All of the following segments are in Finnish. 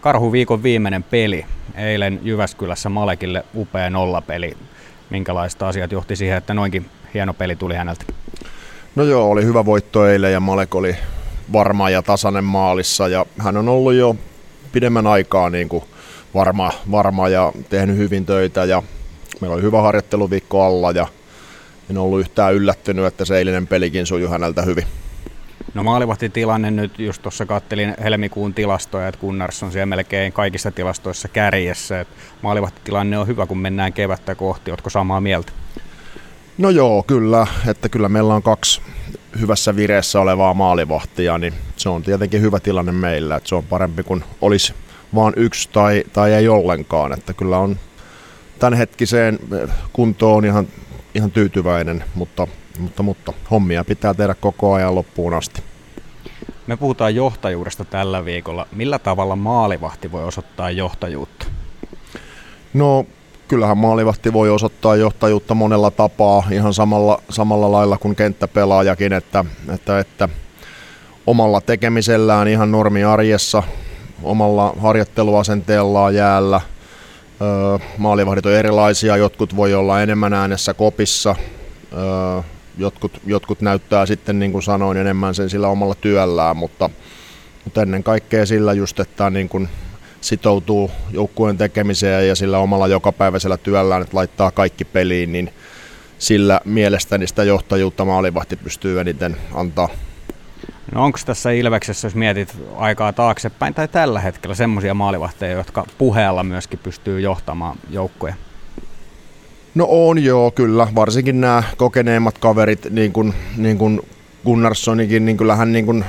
Karhuviikon viimeinen peli. Eilen Jyväskylässä Malekille upea nollapeli. Minkälaista asiat johti siihen, että noinkin hieno peli tuli häneltä? No joo, oli hyvä voitto eilen ja Malek oli varma ja tasainen maalissa ja hän on ollut jo pidemmän aikaa niin kuin varma, varma ja tehnyt hyvin töitä ja meillä oli hyvä harjoitteluviikko alla ja en ollut yhtään yllättynyt, että se eilinen pelikin sujui häneltä hyvin. No tilanne nyt, just tuossa kattelin helmikuun tilastoja, että Gunnars on siellä melkein kaikissa tilastoissa kärjessä. Että tilanne on hyvä, kun mennään kevättä kohti. Oletko samaa mieltä? No joo, kyllä. Että kyllä meillä on kaksi hyvässä vireessä olevaa maalivahtia, niin se on tietenkin hyvä tilanne meillä. Että se on parempi kuin olisi vain yksi tai, tai ei ollenkaan. Että kyllä on tämänhetkiseen kuntoon ihan, ihan tyytyväinen, mutta mutta, mutta hommia pitää tehdä koko ajan loppuun asti. Me puhutaan johtajuudesta tällä viikolla. Millä tavalla maalivahti voi osoittaa johtajuutta? No kyllähän maalivahti voi osoittaa johtajuutta monella tapaa, ihan samalla, samalla lailla kuin kenttäpelaajakin, että, että, että omalla tekemisellään ihan normiarjessa, omalla harjoitteluasenteellaan jäällä. Maalivahdit on erilaisia, jotkut voi olla enemmän äänessä kopissa, jotkut, jotkut näyttää sitten, niin kuin sanoin, enemmän sen sillä omalla työllään, mutta, mutta ennen kaikkea sillä just, että niin kuin sitoutuu joukkueen tekemiseen ja sillä omalla jokapäiväisellä työllään, että laittaa kaikki peliin, niin sillä mielestäni sitä johtajuutta maalivahti pystyy eniten antaa. No onko tässä Ilveksessä, jos mietit aikaa taaksepäin tai tällä hetkellä semmoisia maalivahteja, jotka puheella myöskin pystyy johtamaan joukkoja? No on joo, kyllä. Varsinkin nämä kokeneemmat kaverit, niin kuin, niin kuin Gunnarssonikin, niin kyllähän niin kuin,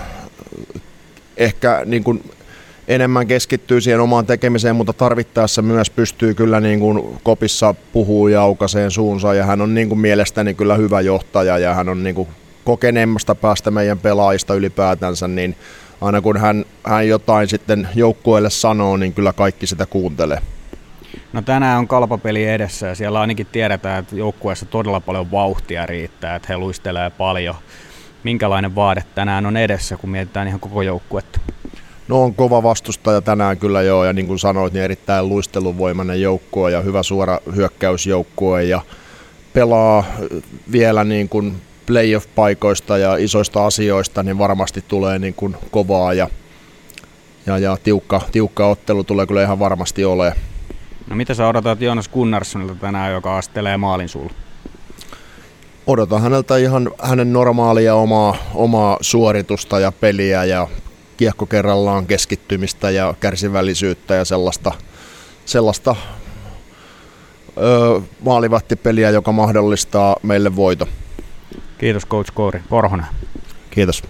ehkä niin kuin enemmän keskittyy siihen omaan tekemiseen, mutta tarvittaessa myös pystyy kyllä niin kuin kopissa puhuu ja aukaiseen suunsa ja hän on niin kuin mielestäni kyllä hyvä johtaja ja hän on niin kuin kokeneemmasta päästä meidän pelaajista ylipäätänsä, niin aina kun hän, hän jotain sitten joukkueelle sanoo, niin kyllä kaikki sitä kuuntelee. No tänään on kalpapeli edessä ja siellä ainakin tiedetään, että joukkueessa todella paljon vauhtia riittää, että he luistelee paljon. Minkälainen vaade tänään on edessä, kun mietitään ihan koko joukkuetta? No on kova vastustaja tänään kyllä joo, ja niin kuin sanoit, niin erittäin luisteluvoimainen joukkue ja hyvä suora hyökkäysjoukkue ja pelaa vielä niin kuin playoff-paikoista ja isoista asioista, niin varmasti tulee niin kuin kovaa ja, ja, ja tiukka, tiukka ottelu tulee kyllä ihan varmasti olemaan. No mitä sä odotat Joonas Gunnarssonilta tänään, joka astelee maalin sulla? Odotan häneltä ihan hänen normaalia omaa, omaa suoritusta ja peliä ja kiekko kerrallaan keskittymistä ja kärsivällisyyttä ja sellaista, sellaista öö, maalivahtipeliä, joka mahdollistaa meille voito. Kiitos coach Kouri. Korhonen. Kiitos.